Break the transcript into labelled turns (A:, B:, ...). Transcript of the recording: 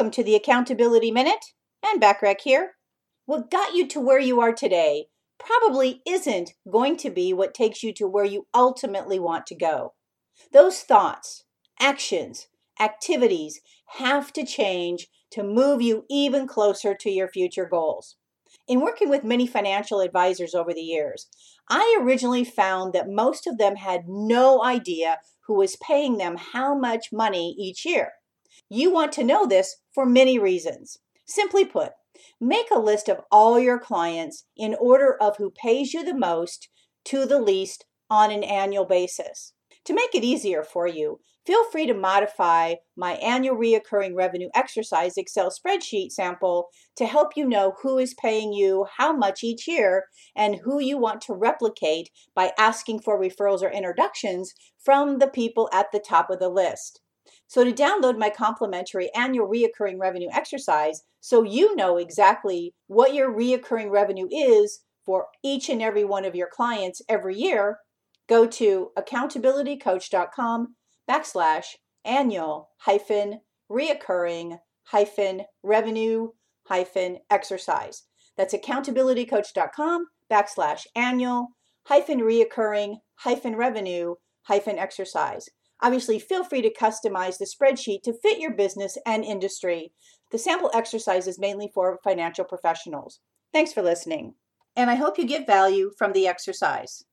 A: Welcome to the Accountability Minute, Anne Bachrach here. What got you to where you are today probably isn't going to be what takes you to where you ultimately want to go. Those thoughts, actions, activities have to change to move you even closer to your future goals. In working with many financial advisors over the years, I originally found that most of them had no idea who was paying them how much money each year. You want to know this for many reasons. Simply put, make a list of all your clients in order of who pays you the most to the least on an annual basis. To make it easier for you, feel free to modify my annual reoccurring revenue exercise Excel spreadsheet sample to help you know who is paying you how much each year and who you want to replicate by asking for referrals or introductions from the people at the top of the list. So to download my complimentary annual reoccurring revenue exercise so you know exactly what your reoccurring revenue is for each and every one of your clients every year, go to accountabilitycoach.com backslash annual hyphen reoccurring hyphen revenue hyphen exercise. That's accountabilitycoach.com backslash annual hyphen reoccurring hyphen revenue hyphen exercise. Obviously, feel free to customize the spreadsheet to fit your business and industry. The sample exercise is mainly for financial professionals. Thanks for listening, and I hope you get value from the exercise.